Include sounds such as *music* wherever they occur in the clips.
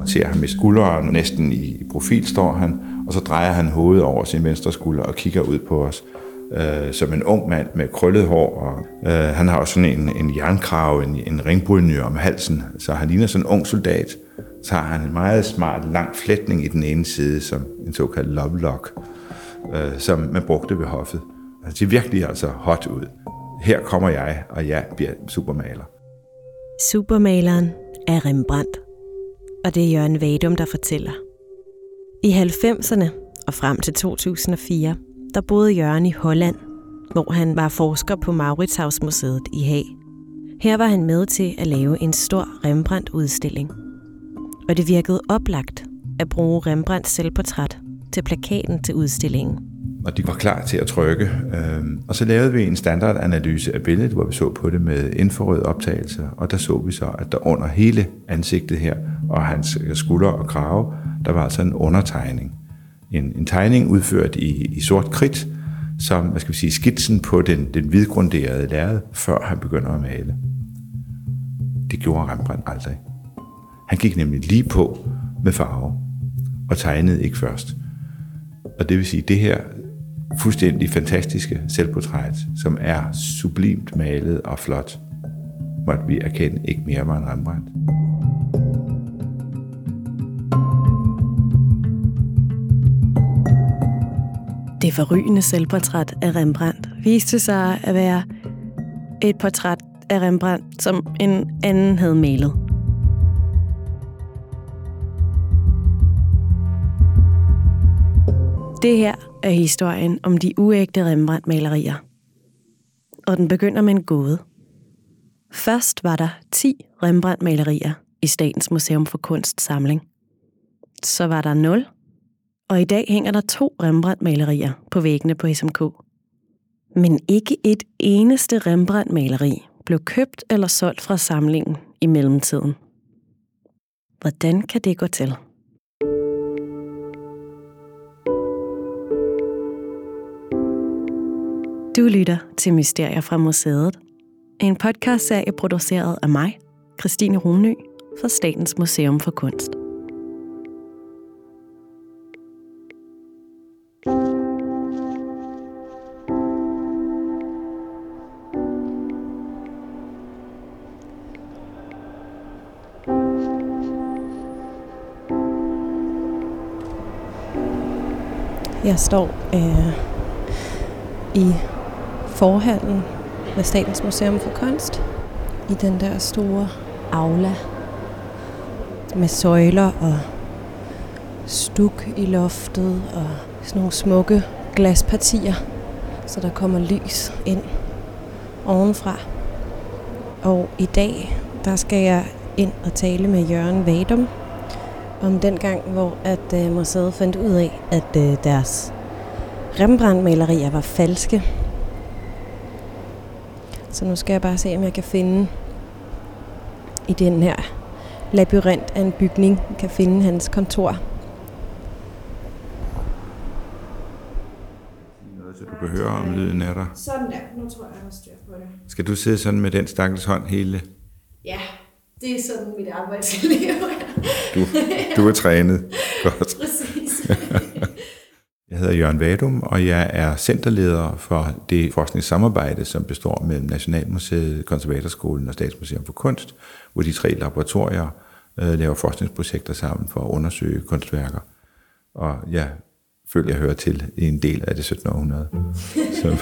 Man ser ham i skulderen, næsten i profil står han, og så drejer han hovedet over sin venstre skulder og kigger ud på os øh, som en ung mand med krøllet hår. Og, øh, han har også sådan en, en jernkrave, en, en ringbrynje om halsen, så han ligner sådan en ung soldat. Så har han en meget smart lang flætning i den ene side, som en såkaldt love lock, øh, som man brugte ved hoffet. Altså, ser virkelig altså hot ud. Her kommer jeg, og jeg bliver supermaler. Supermaleren er Rembrandt, og det er Jørgen Vadum, der fortæller. I 90'erne og frem til 2004 der boede Jørgen i Holland, hvor han var forsker på Mauritshavsmuseet i Haag. Her var han med til at lave en stor Rembrandt-udstilling. Og det virkede oplagt at bruge Rembrandts selvportræt til plakaten til udstillingen. Og de var klar til at trykke. Øhm, og så lavede vi en standardanalyse af billedet, hvor vi så på det med infrarød optagelse. Og der så vi så, at der under hele ansigtet her, og hans øh, skulder og krave, der var altså en undertegning en, en tegning udført i, i sort kridt, som hvad skal vi sige, skitsen på den, den hvidgrunderede lærred, før han begynder at male. Det gjorde Rembrandt aldrig. Han gik nemlig lige på med farve, og tegnede ikke først. Og det vil sige, det her fuldstændig fantastiske selvportræt, som er sublimt malet og flot, måtte vi erkende ikke mere var en Rembrandt. Det forrygende selvportræt af Rembrandt viste sig at være et portræt af Rembrandt, som en anden havde malet. Det her er historien om de uægte Rembrandt-malerier. Og den begynder med en gåde. Først var der 10 Rembrandt-malerier i Statens Museum for Kunst samling. Så var der 0 og i dag hænger der to Rembrandt-malerier på væggene på SMK. Men ikke et eneste Rembrandt-maleri blev købt eller solgt fra samlingen i mellemtiden. Hvordan kan det gå til? Du lytter til Mysterier fra Museet. En podcastserie produceret af mig, Christine Runø, fra Statens Museum for Kunst. Jeg står øh, i forhallen ved Statens Museum for Kunst i den der store aula med søjler og stuk i loftet og sådan nogle smukke glaspartier, så der kommer lys ind ovenfra. Og i dag, der skal jeg ind og tale med Jørgen Vadum, om den gang, hvor at øh, museet fandt ud af, at øh, deres Rembrandt-malerier var falske. Så nu skal jeg bare se, om jeg kan finde i den her labyrint af en bygning, kan finde hans kontor. Noget, så du kan høre om lyden af dig. Sådan der. Nu tror jeg, jeg har styr på det. Skal du sidde sådan med den stakkels hånd hele? Ja, det er sådan mit arbejdsliv. *laughs* Du, du er trænet. Godt. Præcis. *laughs* Jeg hedder Jørgen Vadum, og jeg er centerleder for det forskningssamarbejde, som består mellem Nationalmuseet, Konservatorskolen og Statsmuseum for Kunst, hvor de tre laboratorier øh, laver forskningsprojekter sammen for at undersøge kunstværker. Og jeg føler, jeg hører til i en del af det 17. århundrede. Så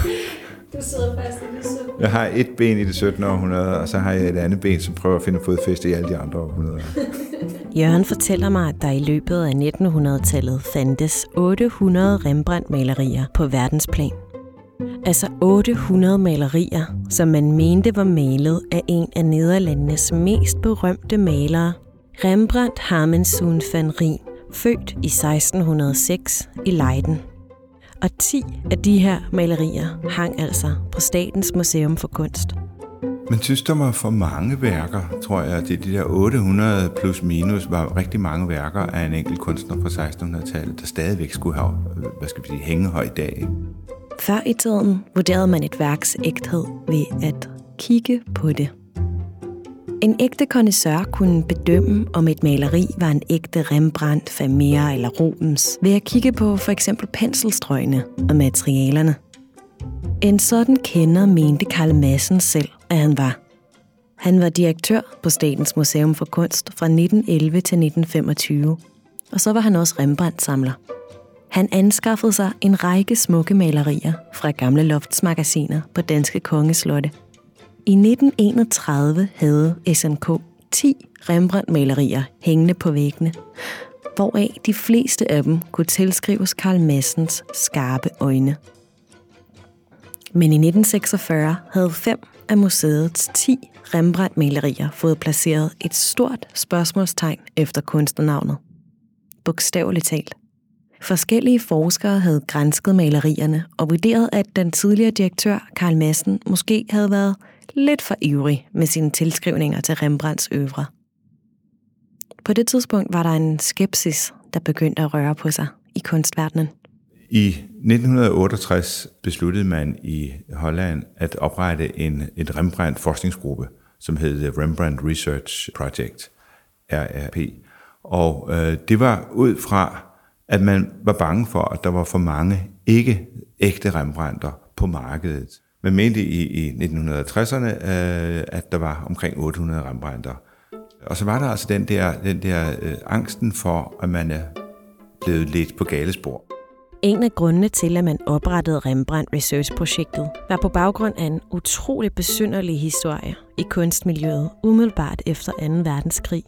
Du sidder fast i det så. jeg har et ben i det 17. århundrede, og så har jeg et andet ben, som prøver at finde fodfæste i alle de andre århundreder. *laughs* Jørgen fortæller mig, at der i løbet af 1900-tallet fandtes 800 Rembrandt-malerier på verdensplan. Altså 800 malerier, som man mente var malet af en af Nederlandenes mest berømte malere, Rembrandt Harmensun van Rijn, født i 1606 i Leiden. Og 10 af de her malerier hang altså på Statens Museum for Kunst. Men synes der var for mange værker, tror jeg, at det de der 800 plus minus var rigtig mange værker af en enkelt kunstner fra 1600-tallet, der stadigvæk skulle have, hvad skal vi sige, hængehøj i dag. Før i tiden vurderede man et værks ægthed ved at kigge på det. En ægte kondisør kunne bedømme, om et maleri var en ægte Rembrandt, Vermeer eller Rubens, ved at kigge på for eksempel penselstrøgene og materialerne. En sådan kender mente Karl Madsen selv, at han var. Han var direktør på Statens Museum for Kunst fra 1911 til 1925, og så var han også Rembrandt-samler. Han anskaffede sig en række smukke malerier fra gamle loftsmagasiner på danske kongeslotte. I 1931 havde SNK 10 Rembrandt-malerier hængende på væggene, hvoraf de fleste af dem kunne tilskrives Karl Massens skarpe øjne. Men i 1946 havde fem af museets 10 Rembrandt-malerier fået placeret et stort spørgsmålstegn efter kunstnernavnet. Bogstaveligt talt. Forskellige forskere havde grænsket malerierne og vurderet, at den tidligere direktør Karl Madsen måske havde været lidt for ivrig med sine tilskrivninger til Rembrandts øvre. På det tidspunkt var der en skepsis, der begyndte at røre på sig i kunstverdenen. I 1968 besluttede man i Holland at oprette en, et Rembrandt-forskningsgruppe, som hed Rembrandt Research Project, RRP. Og øh, det var ud fra, at man var bange for, at der var for mange ikke ægte Rembrandter på markedet. Man mente i, i 1960'erne, øh, at der var omkring 800 Rembrandter. Og så var der altså den der, den der øh, angsten for, at man er blevet lidt på gale spor. En af grundene til, at man oprettede Rembrandt Research-projektet, var på baggrund af en utrolig besynderlig historie i kunstmiljøet umiddelbart efter 2. verdenskrig.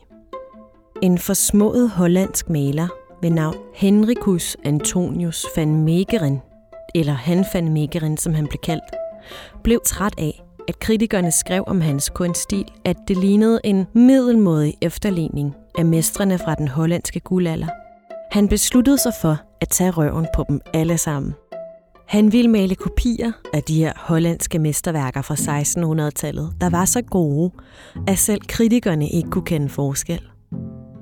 En forsmået hollandsk maler ved navn Henricus Antonius van Meegeren, eller Han van Meegeren, som han blev kaldt, blev træt af, at kritikerne skrev om hans kunststil, at det lignede en middelmådig efterligning af mestrene fra den hollandske guldalder. Han besluttede sig for at tage røven på dem alle sammen. Han ville male kopier af de her hollandske mesterværker fra 1600-tallet, der var så gode, at selv kritikerne ikke kunne kende forskel.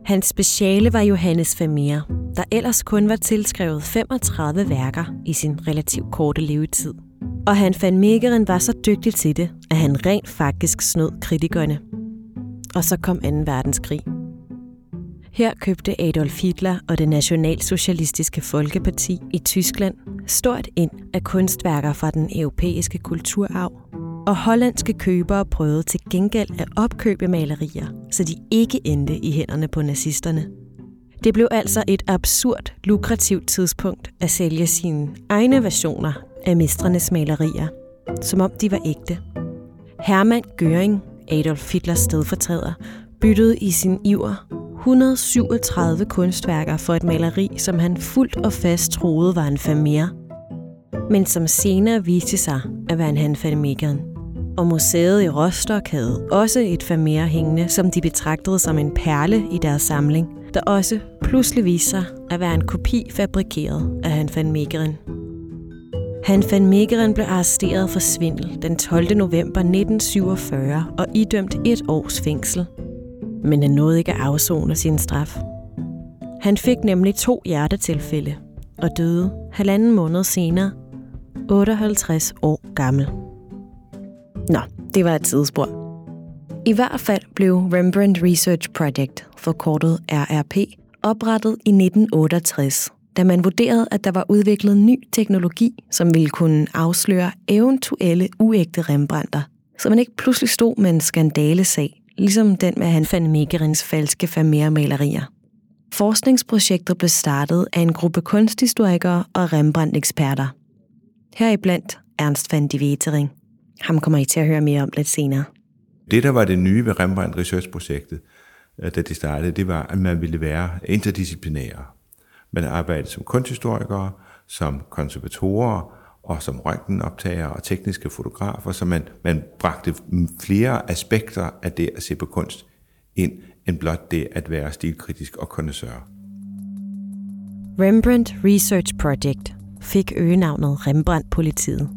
Hans speciale var Johannes Vermeer, der ellers kun var tilskrevet 35 værker i sin relativt korte levetid. Og han fandt Megeren var så dygtig til det, at han rent faktisk snød kritikerne. Og så kom 2. verdenskrig. Her købte Adolf Hitler og det nationalsocialistiske folkeparti i Tyskland stort ind af kunstværker fra den europæiske kulturarv, og hollandske købere prøvede til gengæld at opkøbe malerier, så de ikke endte i hænderne på nazisterne. Det blev altså et absurd lukrativt tidspunkt at sælge sine egne versioner af mestrenes malerier, som om de var ægte. Hermann Göring, Adolf Hitlers stedfortræder, byttede i sin iver 137 kunstværker for et maleri, som han fuldt og fast troede var en Vermeer, men som senere viste sig at være en Han van Meegeren. Og museet i Rostock havde også et Vermeer hængende, som de betragtede som en perle i deres samling, der også pludselig viste sig at være en kopi fabrikeret af Han van Meegeren. Han van Meegeren blev arresteret for svindel den 12. november 1947 og idømt et års fængsel – men han nåede ikke at afzone sin straf. Han fik nemlig to hjertetilfælde og døde halvanden måned senere, 58 år gammel. Nå, det var et tidsspur. I hvert fald blev Rembrandt Research Project, forkortet RRP, oprettet i 1968, da man vurderede, at der var udviklet ny teknologi, som ville kunne afsløre eventuelle uægte Rembrandter, så man ikke pludselig stod med en skandalesag ligesom den med Han van Megerins falske Vermeer-malerier. Forskningsprojektet blev startet af en gruppe kunsthistorikere og Rembrandt-eksperter. Heriblandt Ernst van de Wetering. Ham kommer I til at høre mere om lidt senere. Det, der var det nye ved Rembrandt Research-projektet, øh, da det startede, det var, at man ville være interdisciplinære. Man arbejdede som kunsthistorikere, som konservatorer, og som røntgenoptager og tekniske fotografer, så man, man bragte flere aspekter af det at se på kunst ind, end blot det at være stilkritisk og kondensør. Rembrandt Research Project fik øgenavnet Rembrandt-politiet.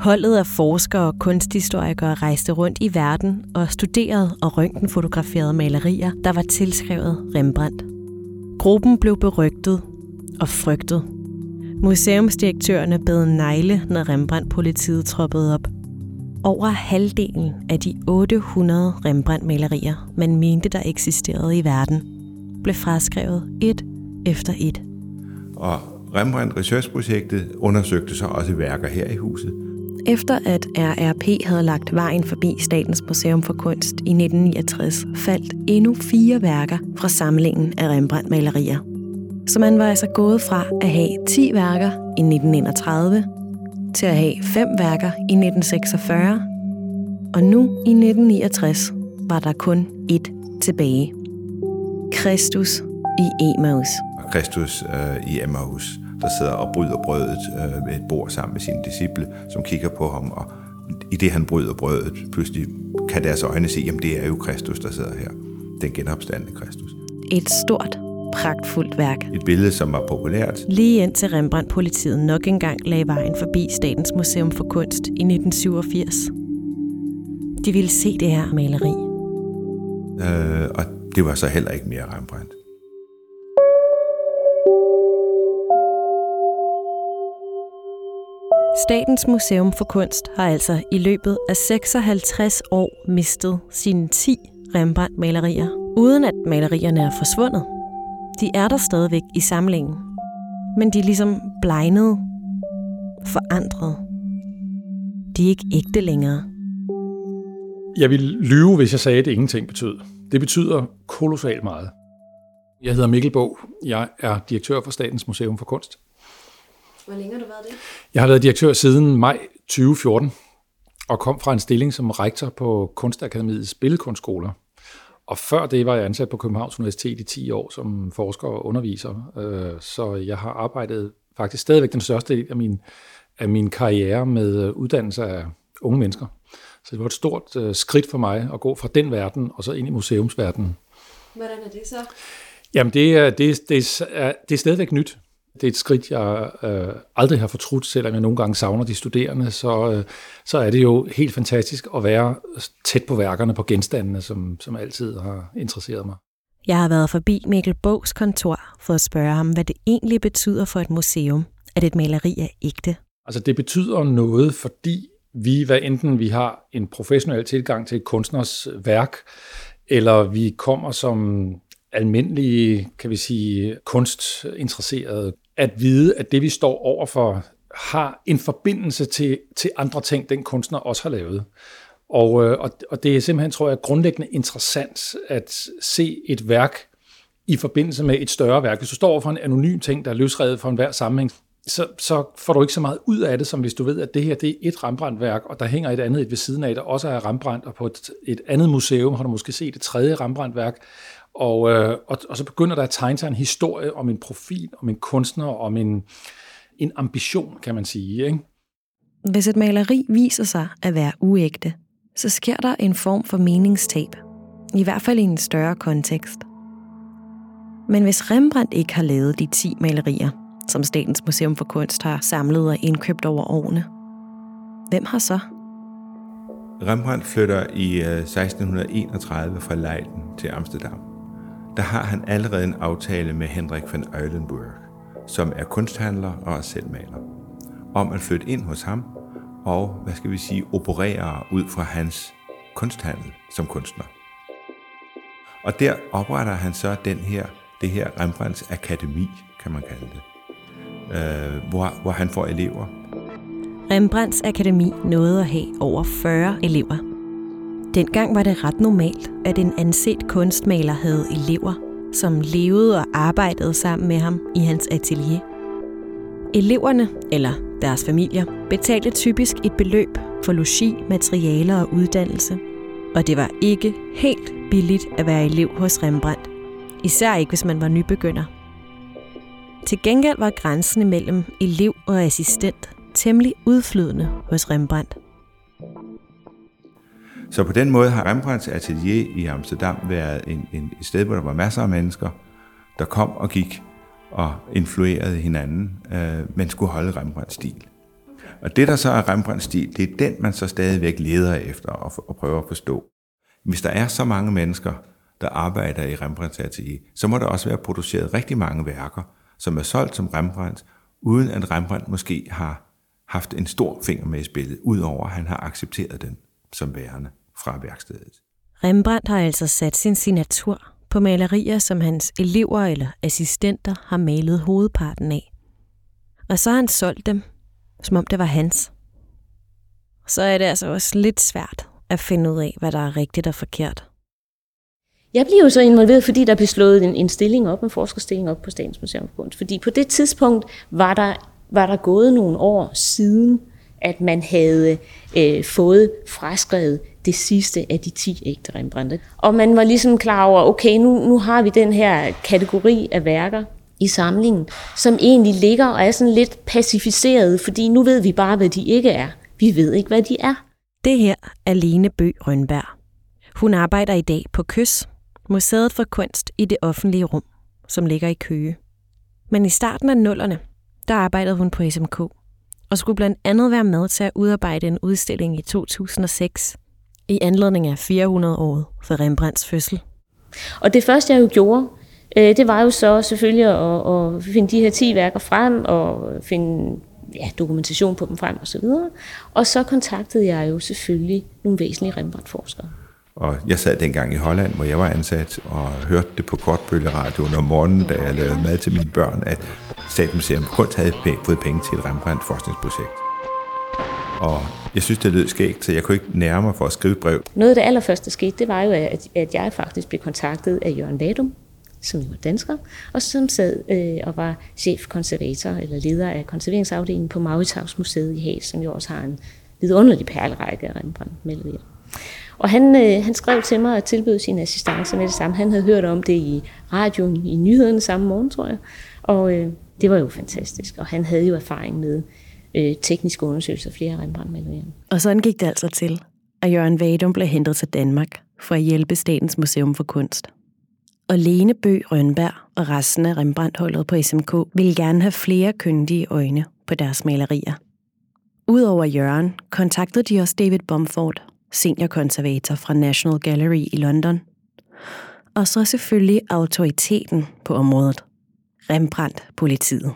Holdet af forskere og kunsthistorikere rejste rundt i verden og studerede og røntgenfotograferede malerier, der var tilskrevet Rembrandt. Gruppen blev berygtet og frygtet Museumsdirektørerne bed negle, når Rembrandt-politiet troppede op. over halvdelen af de 800 Rembrandt-malerier, man mente, der eksisterede i verden, blev fraskrevet et efter et. Og Rembrandt Research-projektet undersøgte så også værker her i huset. Efter at RRP havde lagt vejen forbi Statens Museum for Kunst i 1969, faldt endnu fire værker fra samlingen af Rembrandt-malerier. Så man var altså gået fra at have 10 værker i 1931 til at have fem værker i 1946, og nu i 1969 var der kun ét tilbage. Kristus i Emmaus. Kristus øh, i Emmaus, der sidder og bryder brødet øh, ved et bord sammen med sine disciple, som kigger på ham, og i det han bryder brødet, pludselig kan deres øjne se, at det er jo Kristus, der sidder her. Den genopstandende Kristus. Et stort, pragtfuldt værk. Et billede, som var populært. Lige indtil Rembrandt-politiet nok engang lagde vejen forbi Statens Museum for Kunst i 1987. De ville se det her maleri. Øh, og det var så heller ikke mere Rembrandt. Statens Museum for Kunst har altså i løbet af 56 år mistet sine 10 Rembrandt-malerier, uden at malerierne er forsvundet. De er der stadigvæk i samlingen, men de er ligesom blegnet, forandret. De er ikke ægte længere. Jeg ville lyve, hvis jeg sagde, at det ingenting betød. Det betyder kolossalt meget. Jeg hedder Mikkel Bog. Jeg er direktør for Statens Museum for Kunst. Hvor længe har du været det? Jeg har været direktør siden maj 2014 og kom fra en stilling som rektor på Kunstakademiets billedkunstskoler. Og før det var jeg ansat på Københavns Universitet i 10 år som forsker og underviser. Øh, så jeg har arbejdet faktisk stadigvæk den største del af min, af min karriere med uddannelse af unge mennesker. Så det var et stort øh, skridt for mig at gå fra den verden og så ind i museumsverdenen. Hvordan er det så? Jamen, det er, det, det, er, det er stadigvæk nyt. Det er et skridt, jeg øh, aldrig har fortrudt, selvom jeg nogle gange savner de studerende, så, øh, så er det jo helt fantastisk at være tæt på værkerne, på genstandene, som, som altid har interesseret mig. Jeg har været forbi Mikkel Bogs kontor for at spørge ham, hvad det egentlig betyder for et museum, at et maleri er ægte. Altså det betyder noget, fordi vi, hvad enten vi har en professionel tilgang til et kunstners værk, eller vi kommer som almindelige, kan vi sige, kunstinteresserede, at vide, at det vi står overfor har en forbindelse til, til andre ting, den kunstner også har lavet. Og, øh, og, og det er simpelthen, tror jeg, grundlæggende interessant at se et værk i forbindelse med et større værk. Hvis du står over for en anonym ting, der er løsredet for enhver sammenhæng, så, så får du ikke så meget ud af det, som hvis du ved, at det her det er et Rembrandt-værk, og der hænger et andet et ved siden af, der også er Rembrandt, og på et, et andet museum har du måske set et tredje Rembrandt-værk, og, øh, og, og så begynder der at tegne sig en historie om en profil, om en kunstner, om en, en ambition, kan man sige. Ikke? Hvis et maleri viser sig at være uægte, så sker der en form for meningstab. I hvert fald i en større kontekst. Men hvis Rembrandt ikke har lavet de 10 malerier, som Statens Museum for Kunst har samlet og indkøbt over årene, hvem har så? Rembrandt flytter i 1631 fra Leiden til Amsterdam der har han allerede en aftale med Henrik van Eulenburg, som er kunsthandler og er selvmaler, om at flytte ind hos ham og, hvad skal vi sige, operere ud fra hans kunsthandel som kunstner. Og der opretter han så den her, det her Rembrandts Akademi, kan man kalde det, øh, hvor, hvor han får elever. Rembrandts Akademi nåede at have over 40 elever – Dengang var det ret normalt, at en anset kunstmaler havde elever, som levede og arbejdede sammen med ham i hans atelier. Eleverne, eller deres familier, betalte typisk et beløb for logi, materialer og uddannelse. Og det var ikke helt billigt at være elev hos Rembrandt. Især ikke, hvis man var nybegynder. Til gengæld var grænsen mellem elev og assistent temmelig udflydende hos Rembrandt. Så på den måde har Rembrandts atelier i Amsterdam været en, en, et sted, hvor der var masser af mennesker, der kom og gik og influerede hinanden, øh, men skulle holde Rembrandts stil. Og det, der så er Rembrandts stil, det er den, man så stadigvæk leder efter og, og prøver at forstå. Hvis der er så mange mennesker, der arbejder i Rembrandts atelier, så må der også være produceret rigtig mange værker, som er solgt som Rembrandt, uden at Rembrandt måske har, haft en stor finger med i spillet, udover at han har accepteret den som værende fra værkstedet. Rembrandt har altså sat sin signatur på malerier, som hans elever eller assistenter har malet hovedparten af. Og så har han solgt dem, som om det var hans. Så er det altså også lidt svært at finde ud af, hvad der er rigtigt og forkert. Jeg bliver jo så involveret, fordi der blev slået en, en stilling op, en forskerstilling op på Statens Museum for Kunst. Fordi på det tidspunkt var der, var der gået nogle år siden, at man havde øh, fået fraskrevet det sidste af de 10 ægte Rembrandt. Og man var ligesom klar over, okay, nu, nu har vi den her kategori af værker i samlingen, som egentlig ligger og er sådan lidt pacificeret, fordi nu ved vi bare, hvad de ikke er. Vi ved ikke, hvad de er. Det her er Lene Bø Rønberg. Hun arbejder i dag på KØS, Museet for Kunst i det offentlige rum, som ligger i Køge. Men i starten af nullerne, der arbejdede hun på SMK, og skulle blandt andet være med til at udarbejde en udstilling i 2006 i anledning af 400-året for Rembrandts fødsel. Og det første, jeg jo gjorde, øh, det var jo så selvfølgelig at, at finde de her 10 værker frem og finde ja, dokumentation på dem frem og så videre. Og så kontaktede jeg jo selvfølgelig nogle væsentlige Rembrandt-forskere. Og jeg sad dengang i Holland, hvor jeg var ansat, og hørte det på kortbølgeradioen om morgenen, da jeg lavede mad til mine børn, at Statens Museum Kunst havde fået penge til et Rembrandt-forskningsprojekt. Og jeg synes, det lød skægt, så jeg kunne ikke nærme mig for at skrive et brev. Noget af det allerførste, der skete, det var jo, at, at jeg faktisk blev kontaktet af Jørgen Vadum, som jo var dansker, og som sad øh, og var chefkonservator eller leder af konserveringsafdelingen på Mauritshavs Museet i Haag, som jo også har en vidunderlig perlerække af Rembrandt-malerier. Og han, øh, han skrev til mig og tilbød sin assistance med det samme. Han havde hørt om det i radioen i nyhederne samme morgen, tror jeg. Og øh, det var jo fantastisk. Og han havde jo erfaring med øh, tekniske undersøgelser af flere Rembrandt-malerier. Og sådan gik det altså til, at Jørgen Vadum blev hentet til Danmark for at hjælpe Statens Museum for Kunst. Og Lene Bø Rønberg og resten af Rembrandt-holdet på SMK ville gerne have flere kyndige øjne på deres malerier. Udover Jørgen kontaktede de også David Bomford, seniorkonservator fra National Gallery i London. Og så selvfølgelig autoriteten på området, Rembrandt-politiet.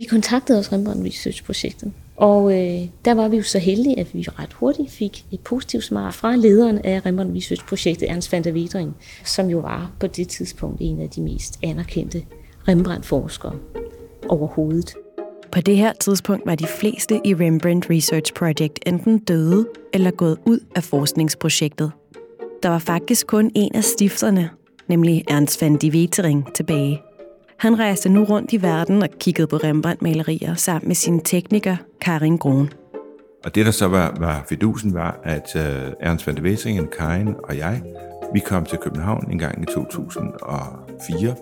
Vi kontaktede også Rembrandt Research-projektet, og øh, der var vi jo så heldige, at vi ret hurtigt fik et positivt svar fra lederen af Rembrandt Research-projektet, Ernst van der Wedering, som jo var på det tidspunkt en af de mest anerkendte Rembrandt-forskere overhovedet. På det her tidspunkt var de fleste i Rembrandt Research Project enten døde eller gået ud af forskningsprojektet. Der var faktisk kun en af stifterne, nemlig Ernst van de Wetering, tilbage. Han rejste nu rundt i verden og kiggede på Rembrandt-malerier sammen med sin tekniker Karin Grun. Og det, der så var, var fidusen, var, at uh, Ernst van de Wetering, Karin og jeg, vi kom til København en gang i 2004,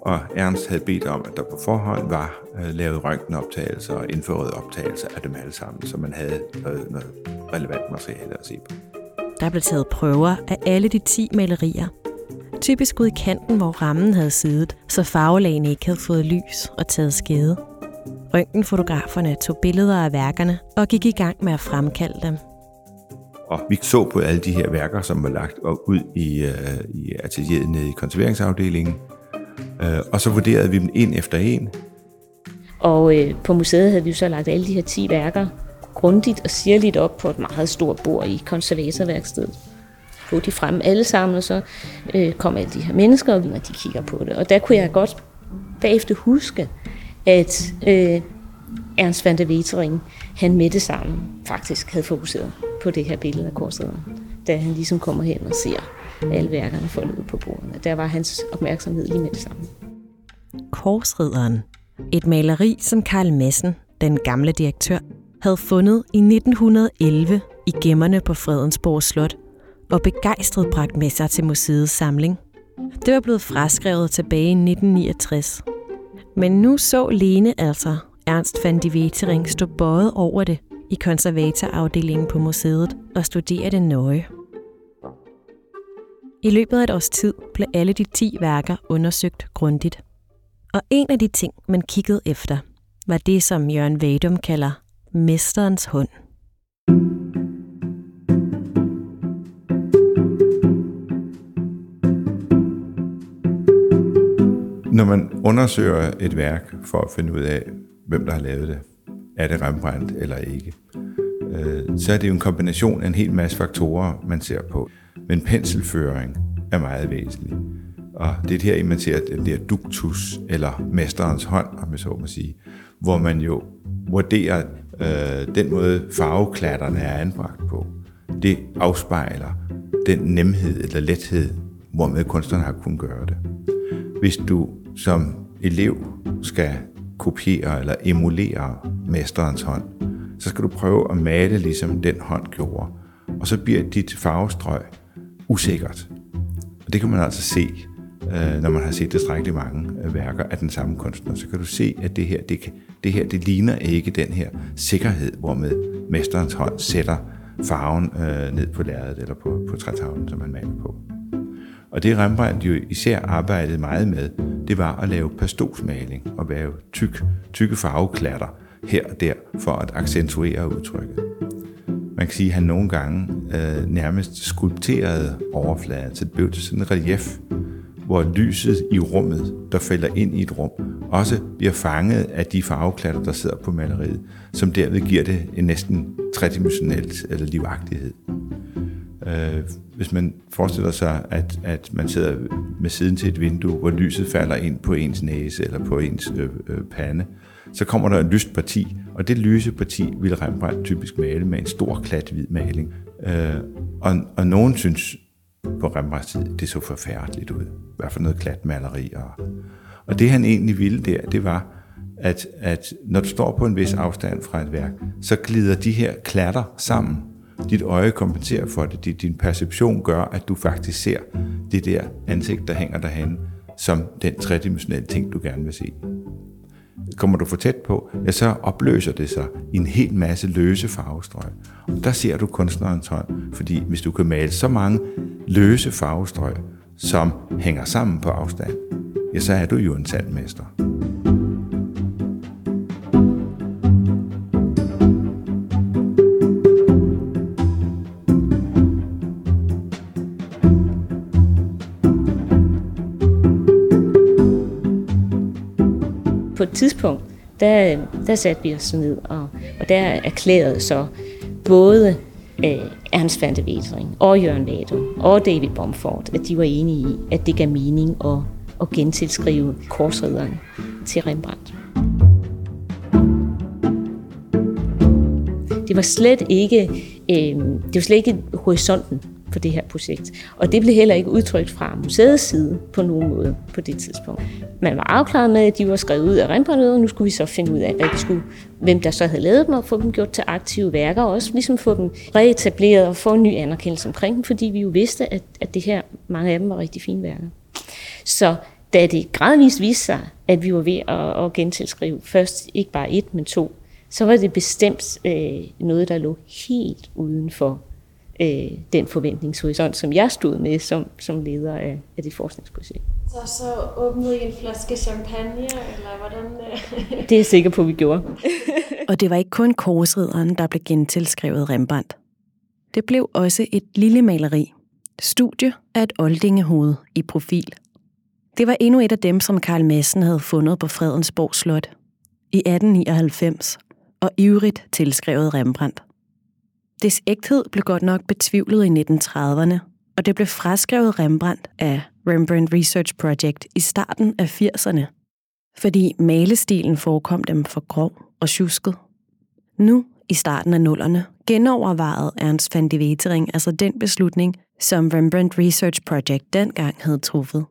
og Ernst havde bedt om, at der på forhånd var uh, lavet røntgenoptagelser og indført optagelser af dem alle sammen, så man havde noget, noget relevant materiale at se på. Der blev taget prøver af alle de 10 malerier, typisk ud i kanten, hvor rammen havde siddet, så farvelagene ikke havde fået lys og taget skade. Røntgenfotograferne tog billeder af værkerne og gik i gang med at fremkalde dem. Og vi så på alle de her værker, som var lagt ud i, uh, i atelieret nede i konserveringsafdelingen, uh, og så vurderede vi dem en efter en. Og øh, på museet havde vi jo så lagt alle de her 10 værker grundigt og sirligt op på et meget stort bord i konservatorværkstedet få de frem alle sammen, og så øh, kom alle de her mennesker, og de kigger på det. Og der kunne jeg godt bagefter huske, at øh, Ernst van der Wetering, han med det samme faktisk havde fokuseret på det her billede af korsrederen, da han ligesom kommer hen og ser alle værkerne foldet på bordene. Der var hans opmærksomhed lige med det samme. Korsridderen. Et maleri, som Karl Messen, den gamle direktør, havde fundet i 1911 i gemmerne på Fredensborg Slot og begejstret bragt med sig til museets samling. Det var blevet fraskrevet tilbage i 1969. Men nu så Lene altså Ernst van de Wetering stå bøjet over det i konservatorafdelingen på museet og studere det nøje. I løbet af et års tid blev alle de 10 værker undersøgt grundigt. Og en af de ting, man kiggede efter, var det, som Jørgen Vadum kalder mesterens hund. Når man undersøger et værk for at finde ud af, hvem der har lavet det, er det Rembrandt eller ikke. Øh, så er det jo en kombination af en hel masse faktorer, man ser på. Men penselføring er meget væsentlig. Og det er her, man ser den der duktus, eller mesterens hånd, om jeg så må sige, hvor man jo vurderer øh, den måde farveklatterne er anbragt på. Det afspejler den nemhed eller lethed, hvormed kunstneren har kunnet gøre det. Hvis du som elev skal kopiere eller emulere mesterens hånd, så skal du prøve at male ligesom den hånd gjorde. Og så bliver dit farvestrøg usikkert. Og det kan man altså se, øh, når man har set tilstrækkeligt mange øh, værker af den samme kunstner. Så kan du se, at det her, det, kan, det her, det ligner ikke den her sikkerhed, hvormed mesterens hånd sætter farven øh, ned på lærredet eller på, på trætavlen, som man maler på. Og det Rembrandt jo især arbejdede meget med, det var at lave pastosmaling og lave tyk, tykke farveklatter her og der for at accentuere udtrykket. Man kan sige, at han nogle gange øh, nærmest skulpterede overfladen, så det blev til sådan en relief, hvor lyset i rummet, der falder ind i et rum, også bliver fanget af de farveklatter, der sidder på maleriet, som derved giver det en næsten tredimensionel eller livagtighed. Øh, hvis man forestiller sig, at, at man sidder med siden til et vindue, hvor lyset falder ind på ens næse eller på ens øh, øh, pande, så kommer der et lyst parti, og det lyse parti vil Rembrandt typisk male med en stor klat hvid maling. Øh, og, og nogen synes på Rembrandts tid, det så forfærdeligt ud. Hvad for noget klat maleri. Og, og det han egentlig ville der, det var, at, at når du står på en vis afstand fra et værk, så glider de her klatter sammen. Dit øje kompenserer for det. Din perception gør, at du faktisk ser det der ansigt, der hænger derhen, som den tredimensionelle ting, du gerne vil se. Kommer du for tæt på, ja, så opløser det sig i en hel masse løse farvestrøg. Og der ser du kunstnerens hånd, fordi hvis du kan male så mange løse farvestrøg, som hænger sammen på afstand, ja, så er du jo en sand på et tidspunkt, der, der satte vi os ned, og, og der erklærede så både øh, Ernst van de Wetering og Jørgen Vado og David Bomford, at de var enige i, at det gav mening at, at gentilskrive korsridderen til Rembrandt. Det var slet ikke, øh, det var slet ikke horisonten for det her projekt. Og det blev heller ikke udtrykt fra museets side på nogen måde på det tidspunkt. Man var afklaret med, at de var skrevet ud af Rembrandt, og nu skulle vi så finde ud af, hvad vi skulle, hvem der så havde lavet dem, og få dem gjort til aktive værker, og også ligesom få dem reetableret og få en ny anerkendelse omkring dem, fordi vi jo vidste, at, at det her, mange af dem var rigtig fine værker. Så da det gradvist viste sig, at vi var ved at, at gentilskrive først ikke bare et, men to, så var det bestemt øh, noget, der lå helt uden for øh, den forventningshorisont, som jeg stod med som, som leder af, af det forskningsprojekt. Så, så åbnede I en flaske champagne, eller hvordan? Øh? det er jeg sikker på, at vi gjorde. *laughs* Og det var ikke kun korsridderen, der blev gentilskrevet Rembrandt. Det blev også et lille maleri. Studie af et oldingehoved i profil. Det var endnu et af dem, som Karl Madsen havde fundet på Fredensborg Slot i 1899 og ivrigt tilskrevet Rembrandt. Dets ægthed blev godt nok betvivlet i 1930'erne, og det blev fraskrevet Rembrandt af Rembrandt Research Project i starten af 80'erne, fordi malestilen forekom dem for grov og tjusket. Nu, i starten af nullerne, genovervejede Ernst van de Wetering altså den beslutning, som Rembrandt Research Project dengang havde truffet.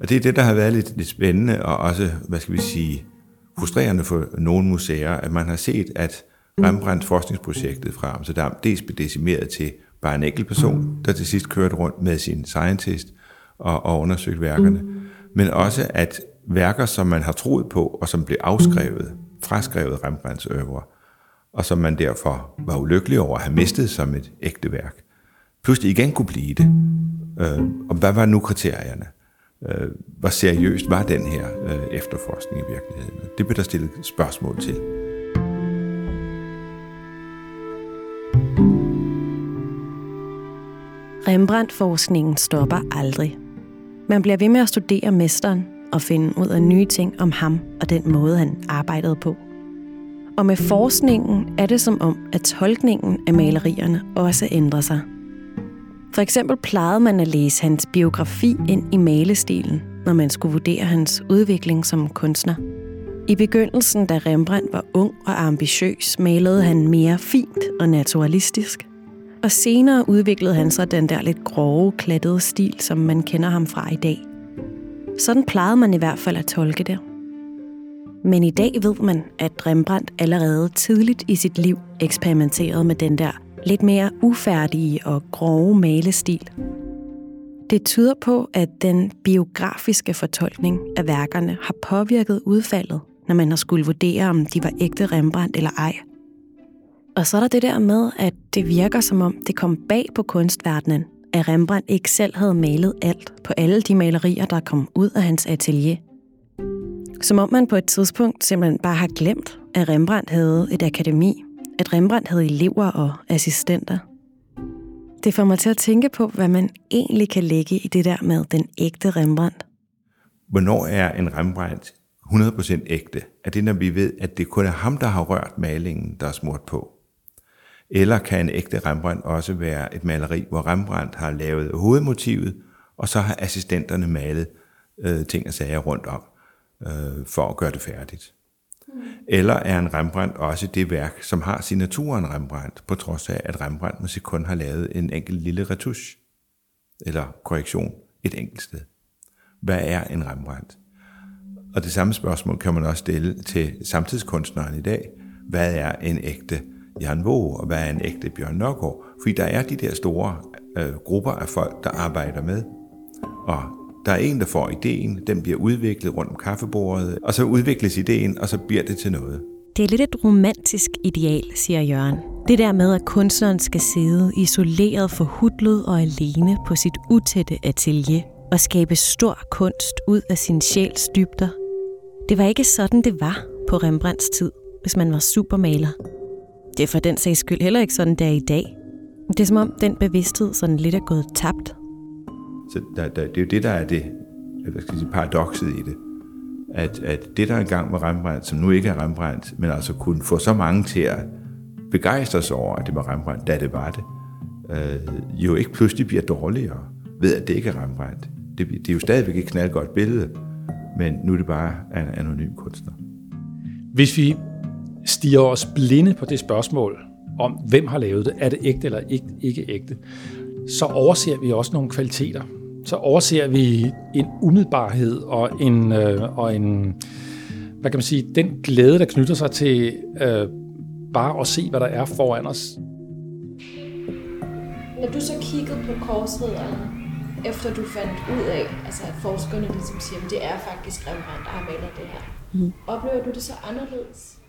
Og det er det, der har været lidt, lidt spændende og også, hvad skal vi sige, frustrerende for nogle museer, at man har set, at Rembrandt forskningsprojektet fra Amsterdam dels blev decimeret til bare en enkelt person, der til sidst kørte rundt med sin scientist og, og undersøgte værkerne, men også at værker, som man har troet på, og som blev afskrevet, fraskrevet Rembrandts øvre, og som man derfor var ulykkelig over at have mistet som et ægte værk, pludselig igen kunne blive det. Øh, og hvad var nu kriterierne? Øh, hvor seriøst var den her øh, efterforskning i virkeligheden? Det blev der stillet spørgsmål til. Rembrandt-forskningen stopper aldrig. Man bliver ved med at studere mesteren og finde ud af nye ting om ham og den måde, han arbejdede på. Og med forskningen er det som om, at tolkningen af malerierne også ændrer sig. For eksempel plejede man at læse hans biografi ind i malestilen, når man skulle vurdere hans udvikling som kunstner. I begyndelsen, da Rembrandt var ung og ambitiøs, malede han mere fint og naturalistisk. Og senere udviklede han så den der lidt grove, klattede stil, som man kender ham fra i dag. Sådan plejede man i hvert fald at tolke det. Men i dag ved man, at Rembrandt allerede tidligt i sit liv eksperimenterede med den der lidt mere ufærdige og grove malestil. Det tyder på, at den biografiske fortolkning af værkerne har påvirket udfaldet, når man har skulle vurdere, om de var ægte Rembrandt eller ej. Og så er der det der med, at det virker som om, det kom bag på kunstverdenen, at Rembrandt ikke selv havde malet alt på alle de malerier, der kom ud af hans atelier. Som om man på et tidspunkt simpelthen bare har glemt, at Rembrandt havde et akademi, at Rembrandt havde elever og assistenter. Det får mig til at tænke på, hvad man egentlig kan lægge i det der med den ægte Rembrandt. Hvornår er en Rembrandt 100% ægte? Er det, når vi ved, at det kun er ham, der har rørt malingen, der er smurt på? Eller kan en ægte Rembrandt også være et maleri, hvor Rembrandt har lavet hovedmotivet, og så har assistenterne malet øh, ting og sager rundt om, øh, for at gøre det færdigt? Eller er en Rembrandt også det værk, som har signaturen Rembrandt, på trods af, at Rembrandt måske kun har lavet en enkelt lille retusch eller korrektion et enkelt sted? Hvad er en Rembrandt? Og det samme spørgsmål kan man også stille til samtidskunstneren i dag. Hvad er en ægte Jan Våge, og hvad er en ægte Bjørn Nørgaard? Fordi der er de der store øh, grupper af folk, der arbejder med. Og der er en, der får ideen, den bliver udviklet rundt om kaffebordet, og så udvikles ideen, og så bliver det til noget. Det er lidt et romantisk ideal, siger Jørgen. Det der med, at kunstneren skal sidde isoleret, forhudlet og alene på sit utætte atelier og skabe stor kunst ud af sin sjæls dybder. Det var ikke sådan, det var på Rembrandts tid, hvis man var supermaler. Det er for den sags skyld heller ikke sådan, det er i dag. Det er som om, den bevidsthed sådan lidt er gået tabt. Så der, der, det er jo det, der er det hvad skal jeg sige, paradokset i det. At, at det, der engang var Rembrandt, som nu ikke er Rembrandt, men altså kunne få så mange til at begejstre sig over, at det var Rembrandt, da det var det, øh, jo ikke pludselig bliver dårligere ved, at det ikke er Rembrandt. Det, det er jo stadigvæk et knaldgodt billede, men nu er det bare en anonym kunstner. Hvis vi stiger os blinde på det spørgsmål om, hvem har lavet det, er det ægte eller ikke, ikke ægte, så overser vi også nogle kvaliteter. Så overser vi en umiddelbarhed og en, øh, og en hvad kan man sige, den glæde, der knytter sig til øh, bare at se, hvad der er foran os. Når du så kiggede på korsridderen, efter du fandt ud af, altså at forskerne ligesom siger, at det er faktisk Rembrandt, der har malet det her. Mm. Oplever du det så anderledes?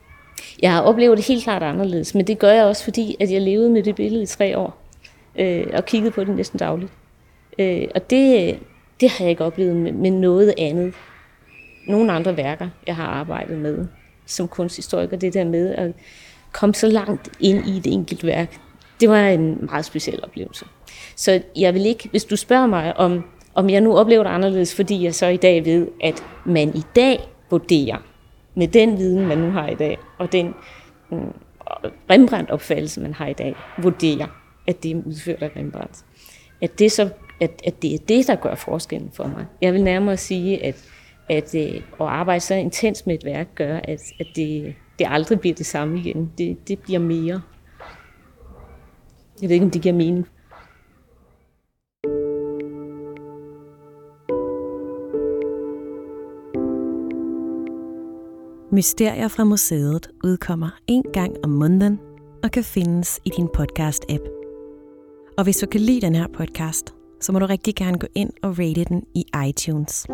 Jeg oplever det helt klart anderledes, men det gør jeg også, fordi at jeg levede med det billede i tre år, øh, og kiggede på det næsten dagligt. Øh, og det, det har jeg ikke oplevet med, med noget andet. Nogle andre værker, jeg har arbejdet med som kunsthistoriker, det der med at komme så langt ind i et enkelt værk, det var en meget speciel oplevelse. Så jeg vil ikke, hvis du spørger mig, om, om jeg nu oplever det anderledes, fordi jeg så i dag ved, at man i dag vurderer, med den viden, man nu har i dag, og den mm, Rembrandt-opfattelse, man har i dag, vurderer, at det er udført af Rembrandt. At det, så, at, at det er det, der gør forskellen for mig. Jeg vil nærmere sige, at, at, øh, at arbejde så intens med et værk gør, at, at det, det aldrig bliver det samme igen. Det, det bliver mere. Jeg ved ikke, om det giver mening. Mysterier fra museet udkommer en gang om måneden og kan findes i din podcast-app. Og hvis du kan lide den her podcast, så må du rigtig gerne gå ind og rate den i iTunes.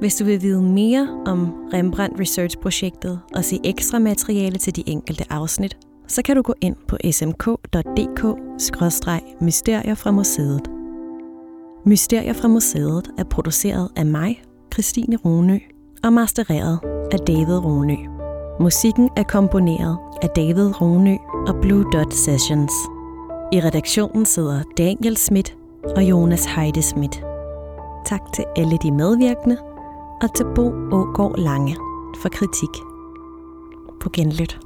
Hvis du vil vide mere om Rembrandt Research-projektet og se ekstra materiale til de enkelte afsnit, så kan du gå ind på smk.dk-mysterier fra museet. Mysterier fra museet er produceret af mig, Christine Ronø, og mastereret af David Ronø. Musikken er komponeret af David Ronø og Blue Dot Sessions. I redaktionen sidder Daniel Schmidt og Jonas Heide Schmidt. Tak til alle de medvirkende, og til Bo Ågaard Lange for kritik. på genlyt.